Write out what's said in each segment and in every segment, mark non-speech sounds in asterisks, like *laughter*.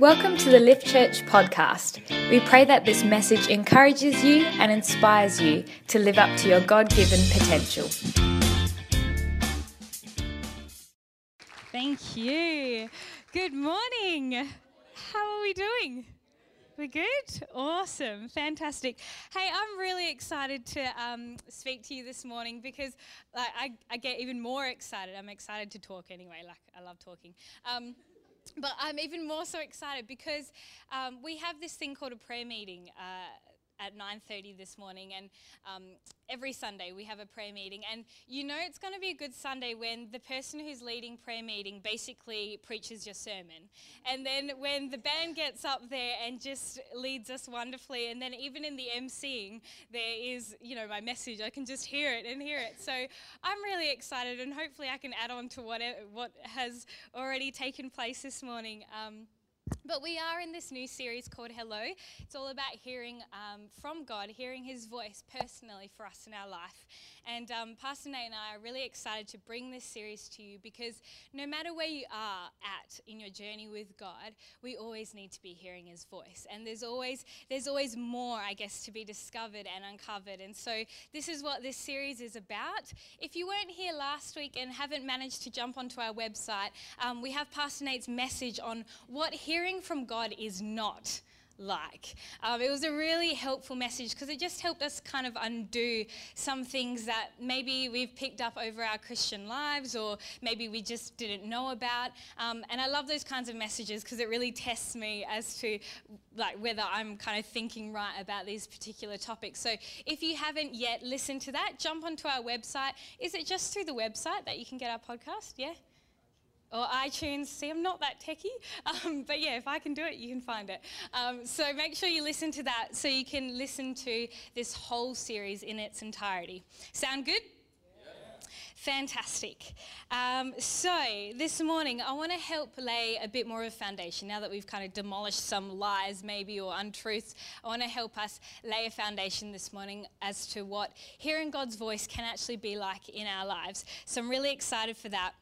Welcome to the Lift Church podcast. We pray that this message encourages you and inspires you to live up to your God given potential. Thank you. Good morning. How are we doing? We're good? Awesome. Fantastic. Hey, I'm really excited to um, speak to you this morning because like, I, I, get even more excited. I'm excited to talk anyway, like, I love talking. Um, but I'm even more so excited because um, we have this thing called a prayer meeting. Uh, at 9.30 this morning and um, every sunday we have a prayer meeting. And you know it's going to be a good sunday when the person who's leading prayer meeting basically preaches your sermon. And then when the band gets up there and just leads us wonderfully and then even in the emceeing there is you know my message. I can just hear it and hear it. So i'm really excited and hopefully i can add on to what, what has already taken place this morning. Um, but we are in this new series called Hello. It's all about hearing um, from God, hearing His voice personally for us in our life. And um, Pastor Nate and I are really excited to bring this series to you because no matter where you are at in your journey with God, we always need to be hearing His voice. And there's always there's always more, I guess, to be discovered and uncovered. And so this is what this series is about. If you weren't here last week and haven't managed to jump onto our website, um, we have Pastor Nate's message on what hearing from God is not like. Um, it was a really helpful message because it just helped us kind of undo some things that maybe we've picked up over our Christian lives or maybe we just didn't know about. Um, and I love those kinds of messages because it really tests me as to like whether I'm kind of thinking right about these particular topics. So if you haven't yet listened to that, jump onto our website. Is it just through the website that you can get our podcast? Yeah or iTunes. See, I'm not that techie, *laughs* um, but yeah, if I can do it, you can find it. Um, so make sure you listen to that so you can listen to this whole series in its entirety. Sound good? Fantastic. Um, so, this morning, I want to help lay a bit more of a foundation. Now that we've kind of demolished some lies, maybe, or untruths, I want to help us lay a foundation this morning as to what hearing God's voice can actually be like in our lives. So, I'm really excited for that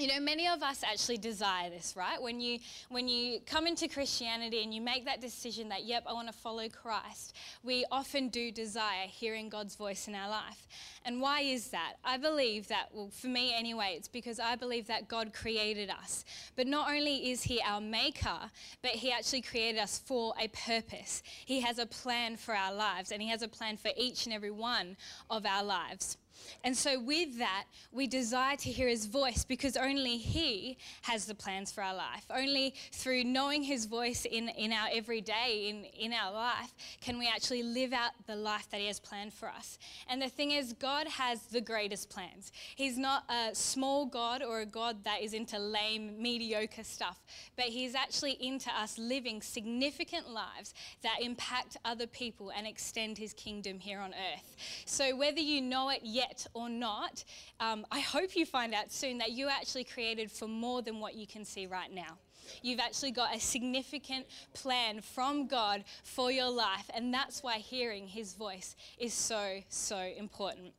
you know many of us actually desire this right? When you when you come into christianity and you make that decision that yep i want to follow christ we often do desire hearing god's voice in our life. And why is that? I believe that well for me anyway it's because i believe that god created us. But not only is he our maker but he actually created us for a purpose. He has a plan for our lives and he has a plan for each and every one of our lives and so, with that, we desire to hear his voice because only he has the plans for our life. Only through knowing his voice in, in our everyday, in, in our life, can we actually live out the life that he has planned for us. And the thing is, God has the greatest plans. He's not a small God or a God that is into lame, mediocre stuff, but he's actually into us living significant lives that impact other people and extend his kingdom here on earth. So, whether you know it yet, yet or not, um, I hope you find out soon that you're actually created for more than what you can see right now. You've actually got a significant plan from God for your life, and that's why hearing His voice is so, so important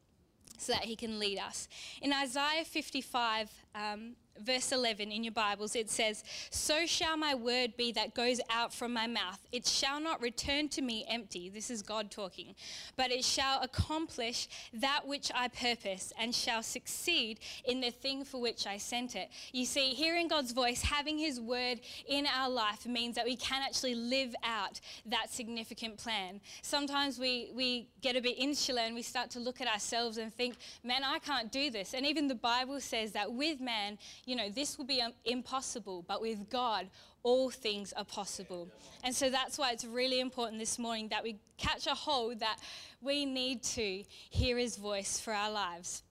so that He can lead us. In Isaiah 55, um, verse 11 in your Bibles, it says, So shall my word be that goes out from my mouth. It shall not return to me empty. This is God talking. But it shall accomplish that which I purpose and shall succeed in the thing for which I sent it. You see, hearing God's voice, having his word in our life means that we can actually live out that significant plan. Sometimes we, we get a bit insular and we start to look at ourselves and think, man, I can't do this. And even the Bible says that with man, you know, this will be um, impossible, but with God, all things are possible. And so that's why it's really important this morning that we catch a hold that we need to hear his voice for our lives.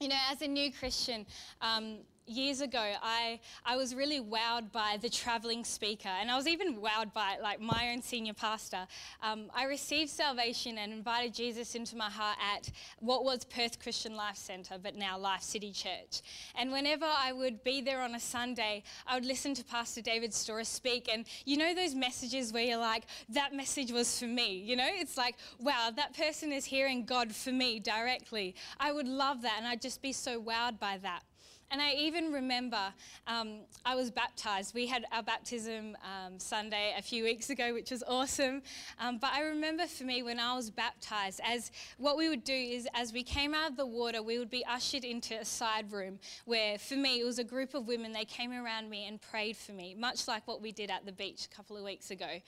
You know, as a new Christian, um, years ago, I, I was really wowed by the traveling speaker, and I was even wowed by like my own senior pastor. Um, I received salvation and invited Jesus into my heart at what was Perth Christian Life Centre, but now Life City Church. And whenever I would be there on a Sunday, I would listen to Pastor David Storrs speak, and you know those messages where you're like, that message was for me. You know, it's like, wow, that person is hearing God for me directly. I would love that, and I'd just be so wowed by that. And I even remember um, I was baptized. We had our baptism um, Sunday a few weeks ago, which was awesome. Um, but I remember for me when I was baptized, as what we would do is as we came out of the water, we would be ushered into a side room where, for me, it was a group of women. They came around me and prayed for me, much like what we did at the beach a couple of weeks ago.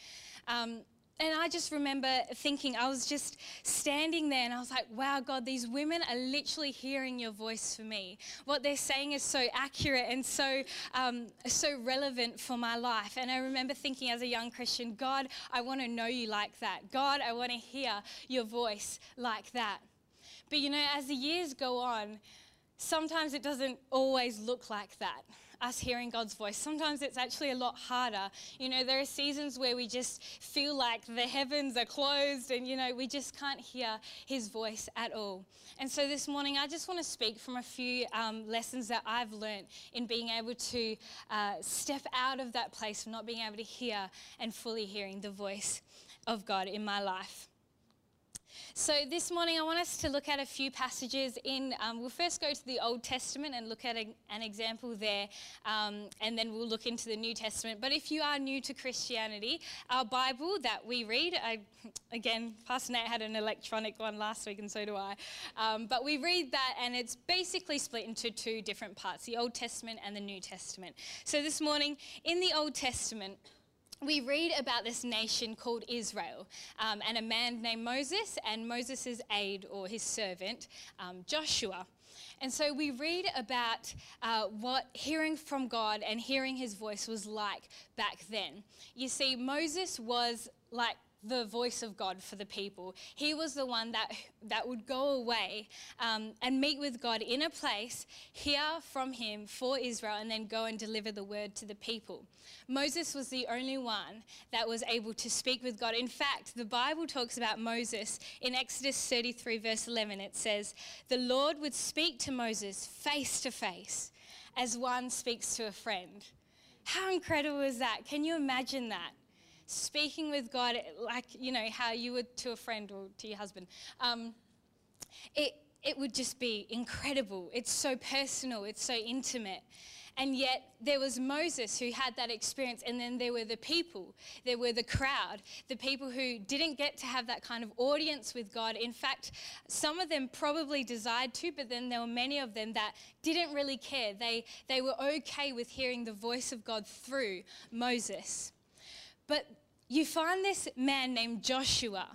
And I just remember thinking, I was just standing there and I was like, wow, God, these women are literally hearing your voice for me. What they're saying is so accurate and so, um, so relevant for my life. And I remember thinking as a young Christian, God, I want to know you like that. God, I want to hear your voice like that. But you know, as the years go on, sometimes it doesn't always look like that us hearing God's voice. Sometimes it's actually a lot harder. You know, there are seasons where we just feel like the heavens are closed and, you know, we just can't hear His voice at all. And so this morning, I just want to speak from a few um, lessons that I've learned in being able to uh, step out of that place of not being able to hear and fully hearing the voice of God in my life. So, this morning I want us to look at a few passages in. Um, we'll first go to the Old Testament and look at a, an example there, um, and then we'll look into the New Testament. But if you are new to Christianity, our Bible that we read, I, again, Pastor Nate had an electronic one last week, and so do I. Um, but we read that, and it's basically split into two different parts the Old Testament and the New Testament. So, this morning in the Old Testament, we read about this nation called Israel um, and a man named Moses and Moses' aide or his servant, um, Joshua. And so we read about uh, what hearing from God and hearing his voice was like back then. You see, Moses was like the voice of God for the people. He was the one that, that would go away um, and meet with God in a place, hear from Him for Israel, and then go and deliver the word to the people. Moses was the only one that was able to speak with God. In fact, the Bible talks about Moses in Exodus 33, verse 11. It says, The Lord would speak to Moses face to face as one speaks to a friend. How incredible is that? Can you imagine that? Speaking with God like, you know, how you would to a friend or to your husband. Um, it, it would just be incredible. It's so personal, it's so intimate. And yet, there was Moses who had that experience, and then there were the people, there were the crowd, the people who didn't get to have that kind of audience with God. In fact, some of them probably desired to, but then there were many of them that didn't really care. They, they were okay with hearing the voice of God through Moses. But you find this man named Joshua,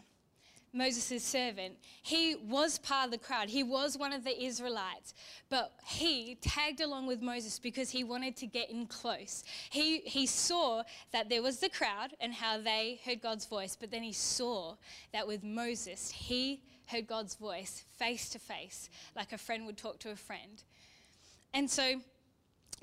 Moses' servant. He was part of the crowd, he was one of the Israelites, but he tagged along with Moses because he wanted to get in close. He, he saw that there was the crowd and how they heard God's voice, but then he saw that with Moses, he heard God's voice face to face, like a friend would talk to a friend. And so,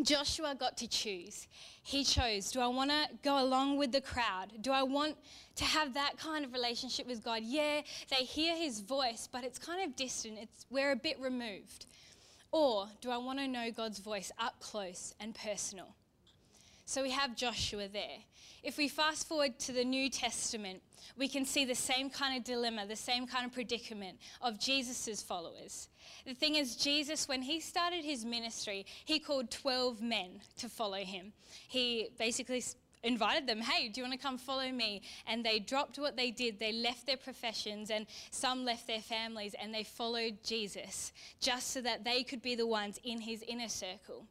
Joshua got to choose. He chose do I want to go along with the crowd? Do I want to have that kind of relationship with God? Yeah, they hear his voice, but it's kind of distant, it's, we're a bit removed. Or do I want to know God's voice up close and personal? So we have Joshua there. If we fast forward to the New Testament, we can see the same kind of dilemma, the same kind of predicament of Jesus' followers. The thing is, Jesus, when he started his ministry, he called 12 men to follow him. He basically invited them, hey, do you want to come follow me? And they dropped what they did. They left their professions and some left their families and they followed Jesus just so that they could be the ones in his inner circle.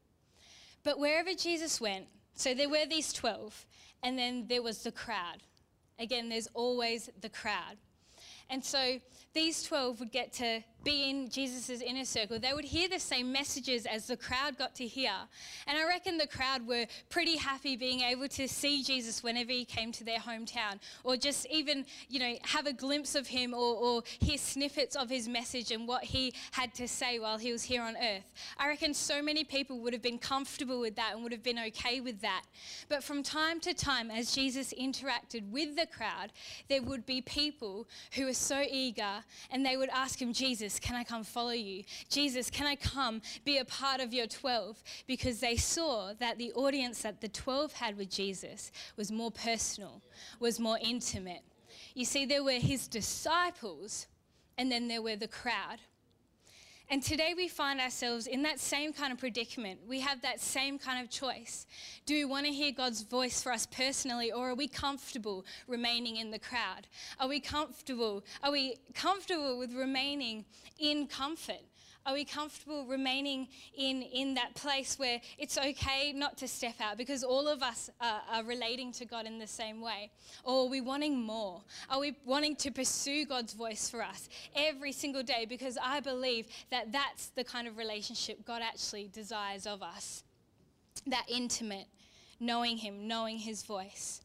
But wherever Jesus went, so there were these 12, and then there was the crowd. Again, there's always the crowd. And so these 12 would get to be in Jesus' inner circle. They would hear the same messages as the crowd got to hear. And I reckon the crowd were pretty happy being able to see Jesus whenever he came to their hometown, or just even, you know, have a glimpse of him or, or hear snippets of his message and what he had to say while he was here on earth. I reckon so many people would have been comfortable with that and would have been okay with that. But from time to time, as Jesus interacted with the crowd, there would be people who were so eager and they would ask him, Jesus, Jesus, can I come follow you? Jesus, can I come be a part of your 12? Because they saw that the audience that the 12 had with Jesus was more personal, was more intimate. You see, there were his disciples, and then there were the crowd. And today we find ourselves in that same kind of predicament. We have that same kind of choice. Do we want to hear God's voice for us personally, or are we comfortable remaining in the crowd? Are we comfortable? Are we comfortable with remaining in comfort? Are we comfortable remaining in, in that place where it's okay not to step out because all of us are, are relating to God in the same way? Or are we wanting more? Are we wanting to pursue God's voice for us every single day? Because I believe that that's the kind of relationship God actually desires of us that intimate, knowing Him, knowing His voice.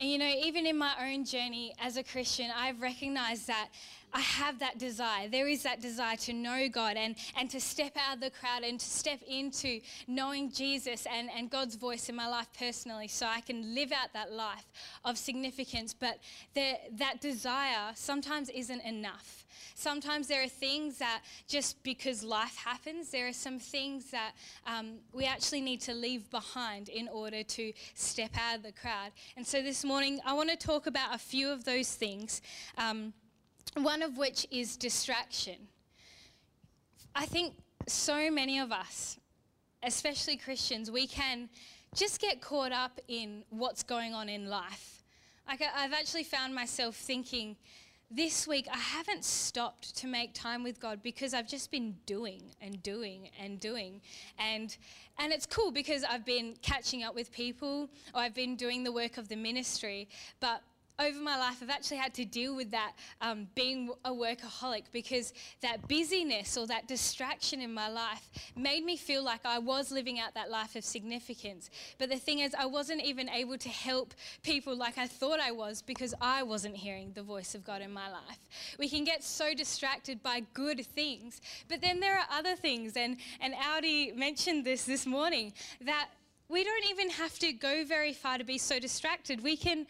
And you know, even in my own journey as a Christian, I've recognized that I have that desire. There is that desire to know God and, and to step out of the crowd and to step into knowing Jesus and, and God's voice in my life personally so I can live out that life of significance. But the, that desire sometimes isn't enough. Sometimes there are things that just because life happens, there are some things that um, we actually need to leave behind in order to step out of the crowd. And so this morning, I want to talk about a few of those things. Um, one of which is distraction. I think so many of us, especially Christians, we can just get caught up in what's going on in life. Like I've actually found myself thinking this week I haven't stopped to make time with God because I've just been doing and doing and doing. And and it's cool because I've been catching up with people or I've been doing the work of the ministry, but over my life, I've actually had to deal with that um, being a workaholic because that busyness or that distraction in my life made me feel like I was living out that life of significance. But the thing is, I wasn't even able to help people like I thought I was because I wasn't hearing the voice of God in my life. We can get so distracted by good things, but then there are other things, and, and Audi mentioned this this morning that we don't even have to go very far to be so distracted. We can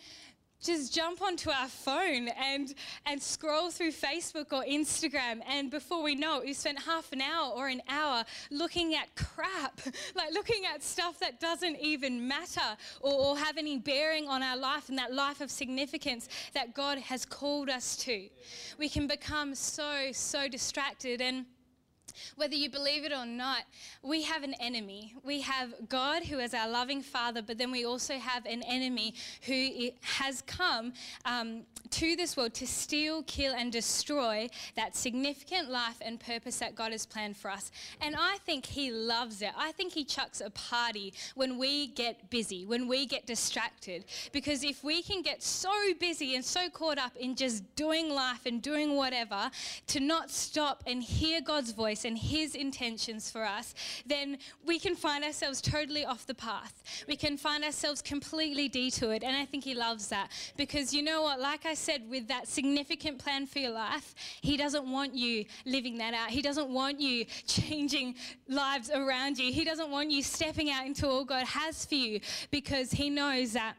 just jump onto our phone and, and scroll through Facebook or Instagram. And before we know it, we spent half an hour or an hour looking at crap, *laughs* like looking at stuff that doesn't even matter or, or have any bearing on our life and that life of significance that God has called us to. We can become so, so distracted. And whether you believe it or not, we have an enemy. We have God, who is our loving Father, but then we also have an enemy who has come um, to this world to steal, kill, and destroy that significant life and purpose that God has planned for us. And I think He loves it. I think He chucks a party when we get busy, when we get distracted. Because if we can get so busy and so caught up in just doing life and doing whatever, to not stop and hear God's voice and His intentions for us, then we can find ourselves totally off the path. We can find ourselves completely detoured. And I think He loves that. Because you know what? Like I said, with that significant plan for your life, He doesn't want you living that out. He doesn't want you *laughs* changing lives around you. He doesn't want you stepping out into all God has for you because He knows that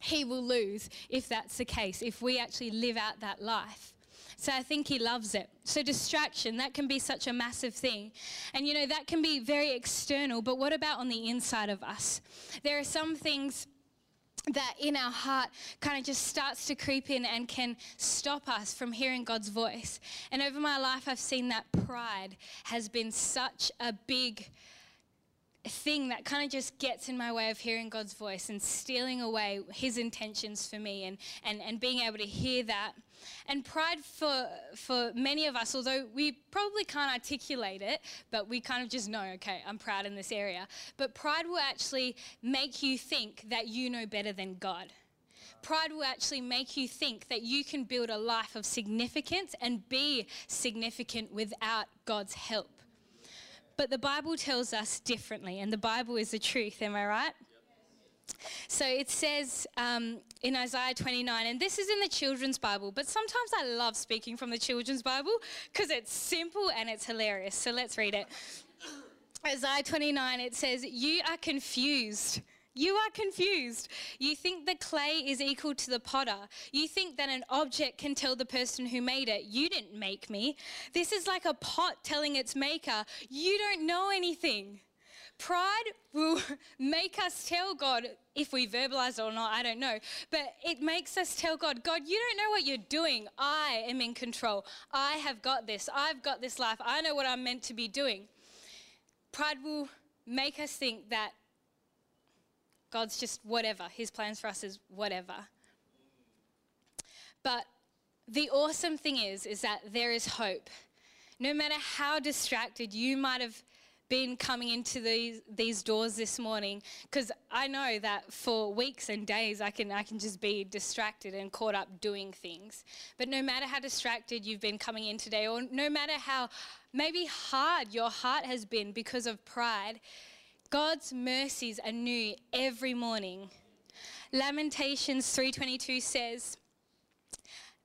He will lose if that's the case, if we actually live out that life. So I think he loves it. So distraction, that can be such a massive thing. And you know, that can be very external, but what about on the inside of us? There are some things that in our heart kind of just starts to creep in and can stop us from hearing God's voice. And over my life, I've seen that pride has been such a big thing that kind of just gets in my way of hearing God's voice and stealing away His intentions for me and, and, and being able to hear that. And pride for, for many of us, although we probably can't articulate it, but we kind of just know, okay, I'm proud in this area. But pride will actually make you think that you know better than God. Pride will actually make you think that you can build a life of significance and be significant without God's help. But the Bible tells us differently, and the Bible is the truth, am I right? So it says um, in Isaiah 29, and this is in the children's Bible, but sometimes I love speaking from the children's Bible because it's simple and it's hilarious. So let's read it. *coughs* Isaiah 29, it says, You are confused. You are confused. You think the clay is equal to the potter. You think that an object can tell the person who made it, You didn't make me. This is like a pot telling its maker, You don't know anything. Pride will *laughs* make us tell God, if we verbalize it or not, I don't know, but it makes us tell God, God, you don't know what you're doing. I am in control. I have got this. I've got this life. I know what I'm meant to be doing. Pride will make us think that God's just whatever. His plans for us is whatever. But the awesome thing is, is that there is hope. No matter how distracted you might have been coming into these, these doors this morning, because I know that for weeks and days I can, I can just be distracted and caught up doing things. But no matter how distracted you've been coming in today, or no matter how maybe hard your heart has been because of pride, God's mercies are new every morning. Lamentations 3:22 says,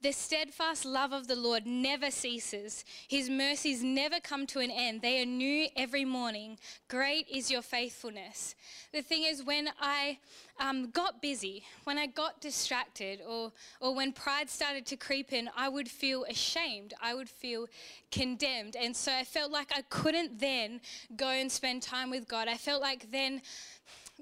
"The steadfast love of the Lord never ceases. His mercies never come to an end. They are new every morning. Great is your faithfulness." The thing is when I um, got busy, when I got distracted, or, or when pride started to creep in, I would feel ashamed. I would feel condemned. And so I felt like I couldn't then go and spend time with God. I felt like then,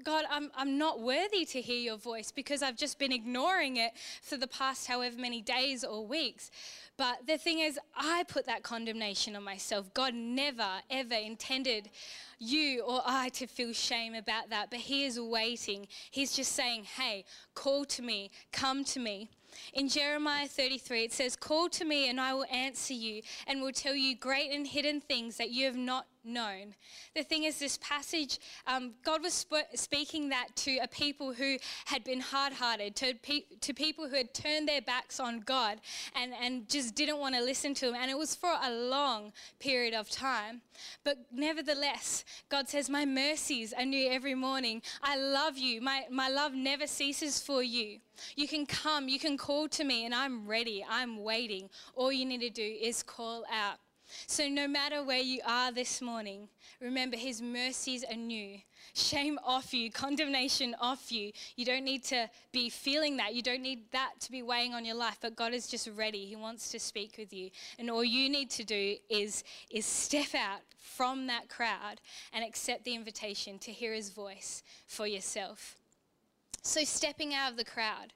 God, I'm, I'm not worthy to hear your voice because I've just been ignoring it for the past however many days or weeks. But the thing is, I put that condemnation on myself. God never, ever intended you or I to feel shame about that, but He is waiting. He's just saying, hey, call to me, come to me. In Jeremiah 33, it says, Call to me and I will answer you and will tell you great and hidden things that you have not known. The thing is, this passage, um, God was sp- speaking that to a people who had been hard hearted, to, pe- to people who had turned their backs on God and, and just didn't want to listen to Him. And it was for a long period of time. But nevertheless, God says, My mercies are new every morning. I love you. My, my love never ceases for you. You can come, you can call to me, and I'm ready. I'm waiting. All you need to do is call out. So, no matter where you are this morning, remember His mercies are new. Shame off you, condemnation off you. You don't need to be feeling that. You don't need that to be weighing on your life, but God is just ready. He wants to speak with you. And all you need to do is, is step out from that crowd and accept the invitation to hear His voice for yourself. So, stepping out of the crowd,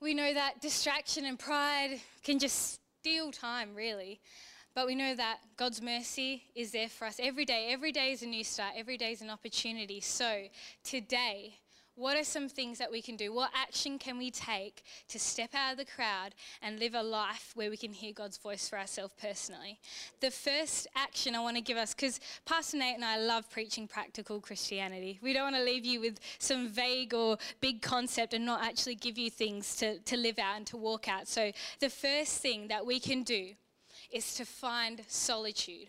we know that distraction and pride can just steal time, really. But we know that God's mercy is there for us every day. Every day is a new start, every day is an opportunity. So, today, what are some things that we can do? What action can we take to step out of the crowd and live a life where we can hear God's voice for ourselves personally? The first action I want to give us, because Pastor Nate and I love preaching practical Christianity. We don't want to leave you with some vague or big concept and not actually give you things to, to live out and to walk out. So, the first thing that we can do is to find solitude.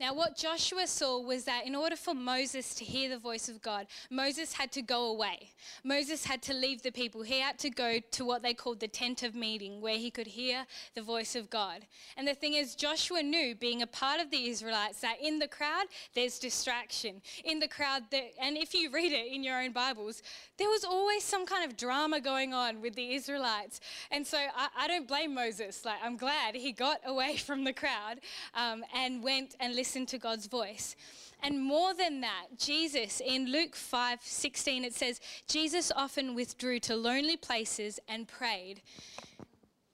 Now, what Joshua saw was that in order for Moses to hear the voice of God, Moses had to go away. Moses had to leave the people. He had to go to what they called the tent of meeting, where he could hear the voice of God. And the thing is, Joshua knew, being a part of the Israelites, that in the crowd, there's distraction. In the crowd, there, and if you read it in your own Bibles, there was always some kind of drama going on with the Israelites. And so I, I don't blame Moses. Like, I'm glad he got away *laughs* from the crowd um, and went and listened listen to God's voice. And more than that, Jesus in Luke 5 16, it says, Jesus often withdrew to lonely places and prayed.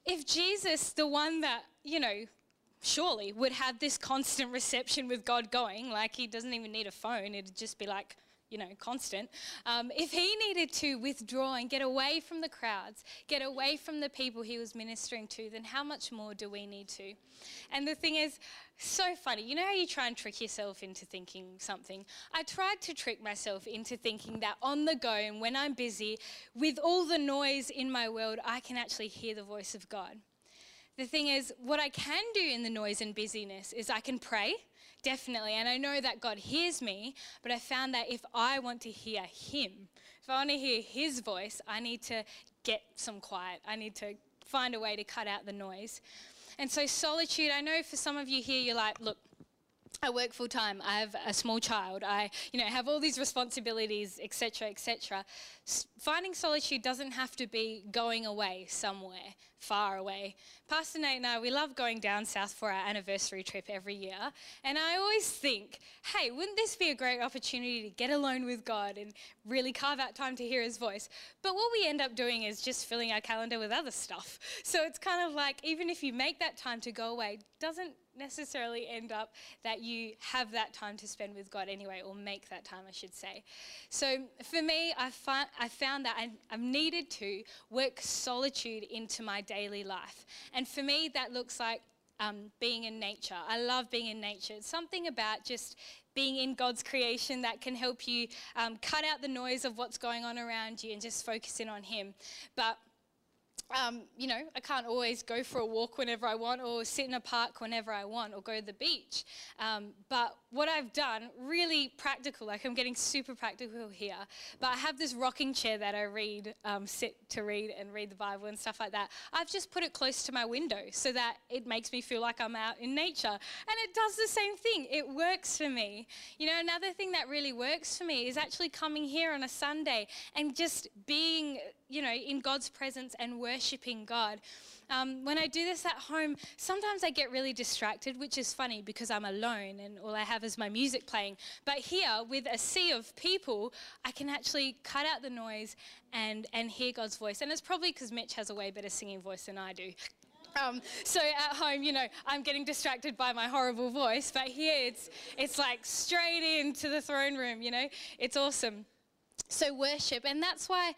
If Jesus, the one that, you know, surely would have this constant reception with God going, like he doesn't even need a phone, it'd just be like, you know, constant. Um, if he needed to withdraw and get away from the crowds, get away from the people he was ministering to, then how much more do we need to? And the thing is, so funny. You know how you try and trick yourself into thinking something? I tried to trick myself into thinking that on the go and when I'm busy, with all the noise in my world, I can actually hear the voice of God. The thing is, what I can do in the noise and busyness is I can pray definitely. And I know that God hears me, but I found that if I want to hear Him, if I want to hear His voice, I need to get some quiet. I need to find a way to cut out the noise. And so, solitude, I know for some of you here, you're like, look, I work full time. I have a small child. I, you know, have all these responsibilities, etc., etc. Finding solitude doesn't have to be going away somewhere. Far away. Pastor Nate and I, we love going down south for our anniversary trip every year. And I always think, hey, wouldn't this be a great opportunity to get alone with God and really carve out time to hear his voice? But what we end up doing is just filling our calendar with other stuff. *laughs* So it's kind of like, even if you make that time to go away, doesn't necessarily end up that you have that time to spend with God anyway, or make that time, I should say. So for me, I, fi- I found that I, I've needed to work solitude into my daily life. And for me, that looks like um, being in nature. I love being in nature. It's something about just being in God's creation that can help you um, cut out the noise of what's going on around you and just focus in on Him. But um, you know, I can't always go for a walk whenever I want or sit in a park whenever I want or go to the beach. Um, but what I've done, really practical, like I'm getting super practical here, but I have this rocking chair that I read, um, sit to read and read the Bible and stuff like that. I've just put it close to my window so that it makes me feel like I'm out in nature. And it does the same thing, it works for me. You know, another thing that really works for me is actually coming here on a Sunday and just being, you know, in God's presence and worshiping God. Um, when I do this at home, sometimes I get really distracted, which is funny because I'm alone and all I have is my music playing. But here, with a sea of people, I can actually cut out the noise and, and hear God's voice. And it's probably because Mitch has a way better singing voice than I do. Um, so at home, you know, I'm getting distracted by my horrible voice, but here it's it's like straight into the throne room. You know, it's awesome. So worship, and that's why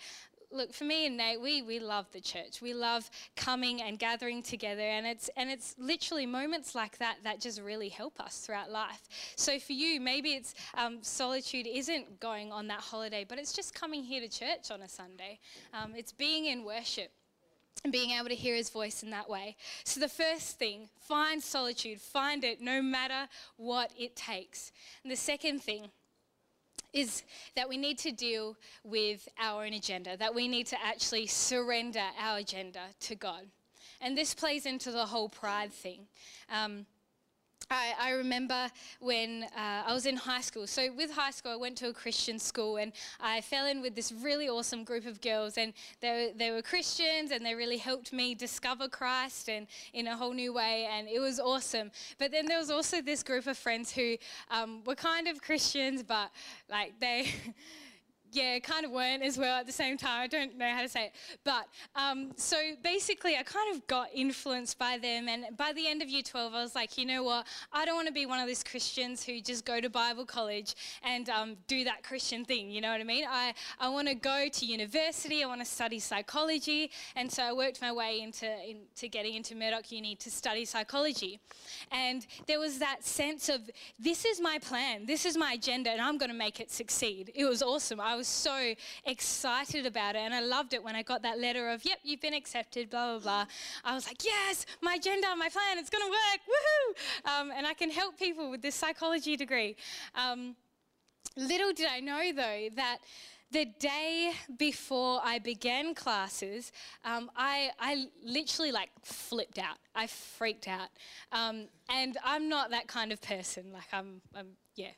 look, for me and Nate, we, we love the church. We love coming and gathering together. And it's, and it's literally moments like that that just really help us throughout life. So for you, maybe it's um, solitude isn't going on that holiday, but it's just coming here to church on a Sunday. Um, it's being in worship and being able to hear his voice in that way. So, the first thing, find solitude, find it no matter what it takes. And the second thing, is that we need to deal with our own agenda, that we need to actually surrender our agenda to God. And this plays into the whole pride thing. Um, I, I, remember when uh, I was in high school. So, with high school, I went to a Christian school and I fell in with this really awesome group of girls. And they, they were Christians and they really helped me discover Christ and in a whole new way. And it was awesome. But then there was also this group of friends who um, were kind of Christians, but like they. *laughs* yeah, kind of weren't as well at the same time. I don't know how to say it. But um, so basically, I kind of got influenced by them. And by the end of year 12, I was like, you know what? I don't want to be one of these Christians who just go to Bible college and um, do that Christian thing. You know what I mean? I, I want to go to university, I want to study psychology. And so I worked my way into, into getting into Murdoch Uni to study psychology. And there was that sense of, this is my plan, this is my agenda, and I'm going to make it succeed. It was awesome. I was was so excited about it. And I loved it when I got that letter of, yep, you've been accepted, blah, blah, blah. I was like, yes, my agenda, my plan, it's going to work, woohoo! Um, and I can help people with this psychology degree. Um, little did I know, though, that the day before I began classes, um, I, I literally like flipped out. I freaked out. Um, and I'm not that kind of person. Like, I'm, I'm yeah,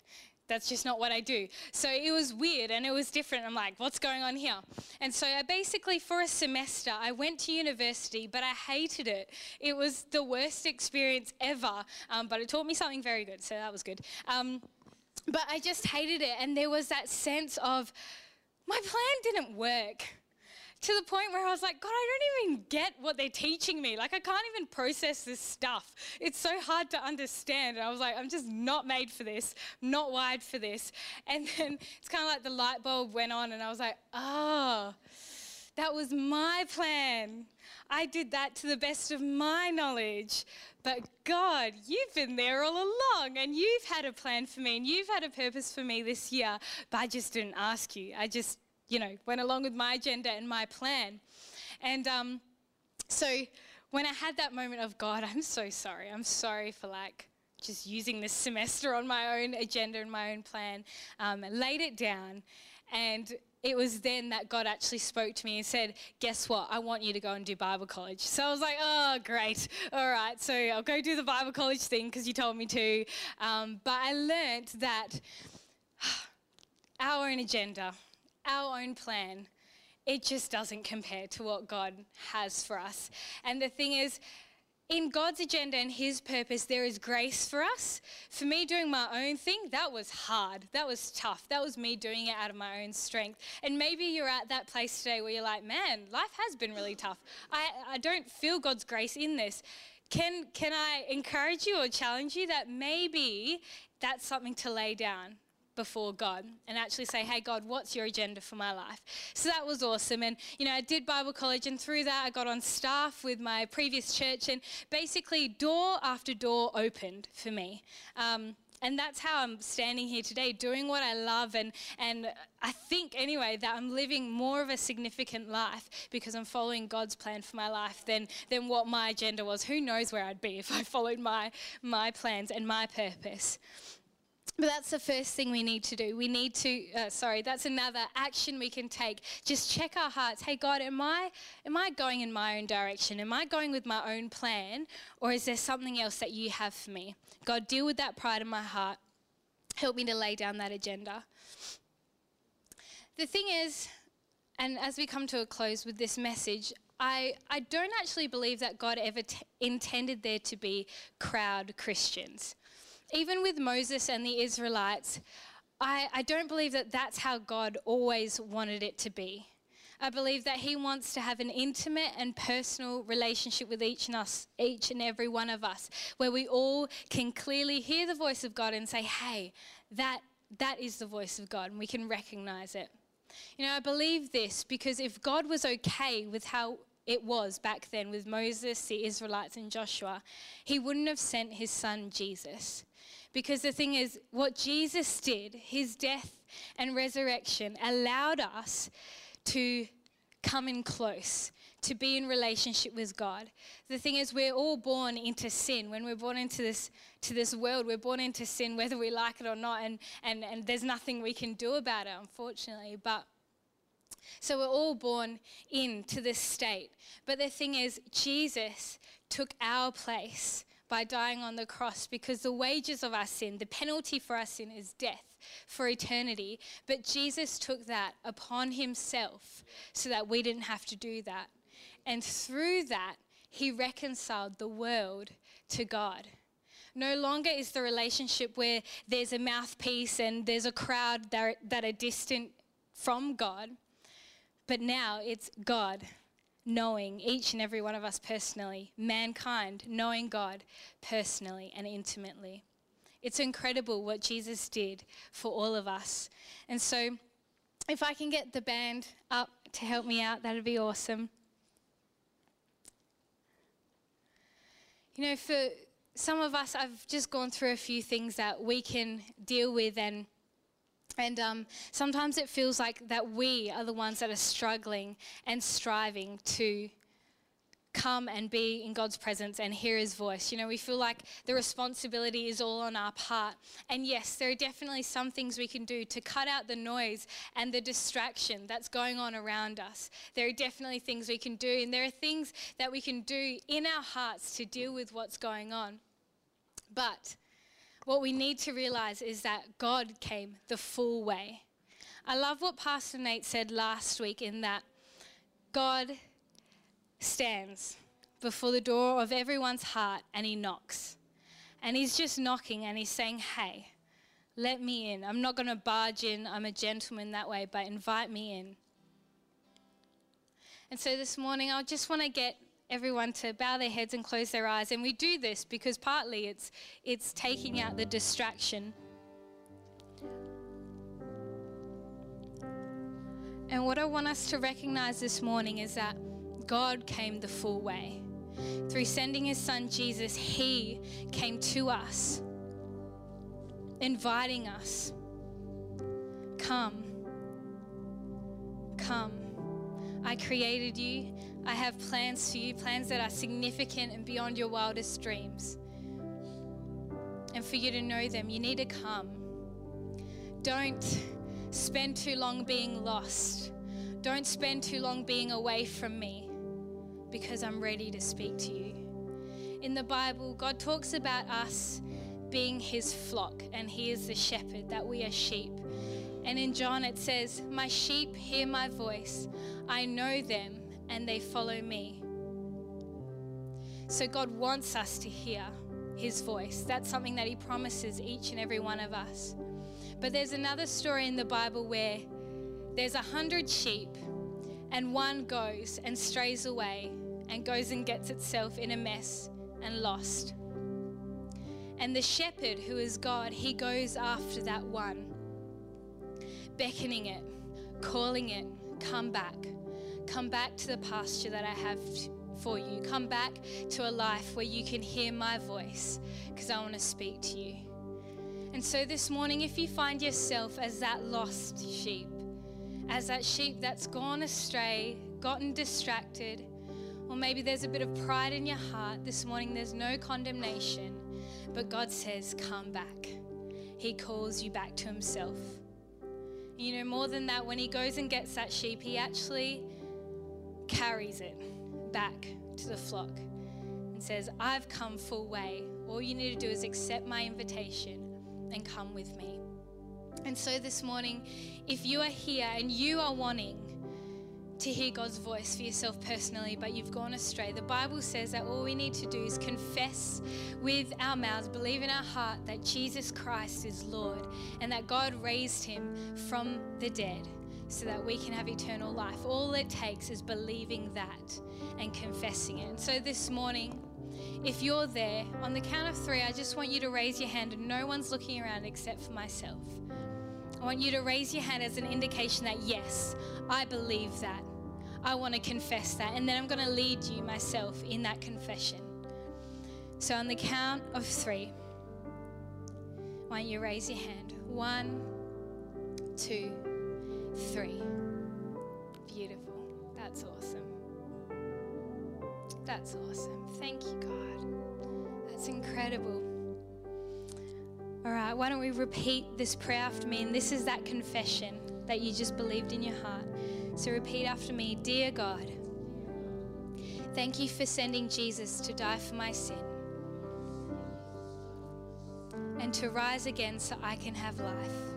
that's just not what I do. So it was weird and it was different. I'm like, what's going on here? And so I basically, for a semester, I went to university, but I hated it. It was the worst experience ever, um, but it taught me something very good, so that was good. Um, but I just hated it, and there was that sense of my plan didn't work to the point where I was like, God, I don't even get what they're teaching me. Like, I can't even process this stuff. It's so hard to understand. And I was like, I'm just not made for this, not wired for this. And *laughs* then it's kind of like the light bulb went on, and I was like, oh, that was my plan. I did that to the best of my knowledge. But God, you've been there all along and you've had a plan for me and you've had a purpose for me this year, but I just didn't ask you. I just you know, went along with my agenda and my plan. And um, so when I had that moment of God, I'm so sorry. I'm sorry for like just using this semester on my own agenda and my own plan, um, laid it down. And it was then that God actually spoke to me and said, Guess what? I want you to go and do Bible college. So I was like, Oh, great. All right. So I'll go do the Bible college thing because you told me to. Um, but I learned that *sighs* our own agenda, our own plan it just doesn't compare to what God has for us. And the thing is, in God's agenda and His purpose, there is grace for us. For me, doing my own thing, that was hard. That was tough. That was me doing it out of my own strength. And maybe you're at that place today where you're like, man, life has been really tough. I, I don't feel God's grace in this. Can, can I encourage you or challenge you that maybe that's something to lay down? Before God and actually say, hey, God, what's your agenda for my life? So that was awesome. And, you know, I did Bible college, and through that, I got on staff with my previous church, and basically, door after door opened for me. Um, and that's how I'm standing here today, doing what I love. And, and I think, anyway, that I'm living more of a significant life because I'm following God's plan for my life than, than what my agenda was. Who knows where I'd be if I followed my, my plans and my purpose. But that's the first thing we need to do. We need to, uh, sorry, that's another action we can take. Just check our hearts. Hey, God, am I, am I going in my own direction? Am I going with my own plan? Or is there something else that you have for me? God, deal with that pride in my heart. Help me to lay down that agenda. The thing is, and as we come to a close with this message, I, I don't actually believe that God ever t- intended there to be crowd Christians even with Moses and the Israelites, I, I don't believe that that's how God always wanted it to be. I believe that He wants to have an intimate and personal relationship with each and us, each and every one of us, where we all can clearly hear the voice of God and say, "Hey, that that is the voice of God," and we can recognize it. You know, I believe this because if God was okay with how it was back then with Moses, the Israelites, and Joshua, He wouldn't have sent His Son Jesus. Because the thing is, what Jesus did, his death and resurrection, allowed us to come in close, to be in relationship with God. The thing is, we're all born into sin. When we're born into this, to this world, we're born into sin whether we like it or not, and, and, and there's nothing we can do about it, unfortunately. But so we're all born into this state. But the thing is, Jesus took our place by dying on the cross because the wages of our sin, the penalty for our sin is death for eternity. But Jesus took that upon himself so that we didn't have to do that. And through that, he reconciled the world to God. No longer is the relationship where there's a mouthpiece and there's a crowd that, that are distant from God, but now it's God knowing each and every one of us personally, mankind knowing God personally and intimately. It's incredible what Jesus did for all of us. And so, if I can get the band up to help me out, that'd be awesome. You know, for some of us, I've just gone through a few things that we can deal with and and um, sometimes it feels like that we are the ones that are struggling and striving to come and be in God's presence and hear His voice. You know, we feel like the responsibility is all on our part. And yes, there are definitely some things we can do to cut out the noise and the distraction that's going on around us. There are definitely things we can do, and there are things that we can do in our hearts to deal with what's going on. But what we need to realize is that God came the full way. I love what Pastor Nate said last week in that God stands before the door of everyone's heart and he knocks. And he's just knocking and he's saying, Hey, let me in. I'm not going to barge in. I'm a gentleman that way, but invite me in. And so this morning, I just want to get everyone to bow their heads and close their eyes. And we do this because partly it's, it's taking out the distraction. And what I want us to recognize this morning is that God came the full way. Through sending his son Jesus, he came to us, inviting us. Come. Come. I created you. I have plans for you, plans that are significant and beyond your wildest dreams. And for you to know them, you need to come. Don't spend too long being lost. Don't spend too long being away from me because I'm ready to speak to you. In the Bible, God talks about us being his flock and he is the shepherd, that we are sheep. And in John it says, My sheep hear my voice, I know them, and they follow me. So God wants us to hear his voice. That's something that he promises each and every one of us. But there's another story in the Bible where there's a hundred sheep, and one goes and strays away and goes and gets itself in a mess and lost. And the shepherd, who is God, he goes after that one, beckoning it, calling it, come back. Come back to the pasture that I have for you. Come back to a life where you can hear my voice because I want to speak to you. And so this morning, if you find yourself as that lost sheep, as that sheep that's gone astray, gotten distracted, or maybe there's a bit of pride in your heart, this morning there's no condemnation, but God says, Come back. He calls you back to Himself. You know, more than that, when He goes and gets that sheep, He actually carries it back to the flock and says, I've come full way. All you need to do is accept my invitation and come with me. And so this morning, if you are here and you are wanting to hear God's voice for yourself personally, but you've gone astray, the Bible says that all we need to do is confess with our mouths, believe in our heart that Jesus Christ is Lord and that God raised him from the dead so that we can have eternal life. All it takes is believing that and confessing it. And so this morning, if you're there, on the count of three, I just want you to raise your hand, and no one's looking around except for myself. I want you to raise your hand as an indication that, yes, I believe that. I want to confess that. And then I'm going to lead you myself in that confession. So, on the count of three, why don't you raise your hand? One, two, three. Beautiful. That's awesome. That's awesome. Thank you, God. That's incredible. All right, why don't we repeat this prayer after me? And this is that confession that you just believed in your heart. So repeat after me Dear God, thank you for sending Jesus to die for my sin and to rise again so I can have life.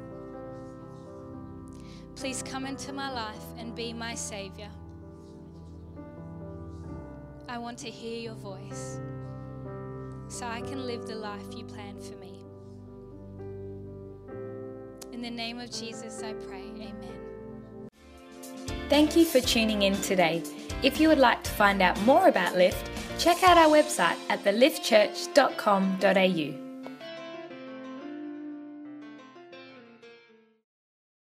Please come into my life and be my Savior. I want to hear your voice so I can live the life you planned for me. In the name of Jesus, I pray. Amen. Thank you for tuning in today. If you would like to find out more about Lift, check out our website at theliftchurch.com.au.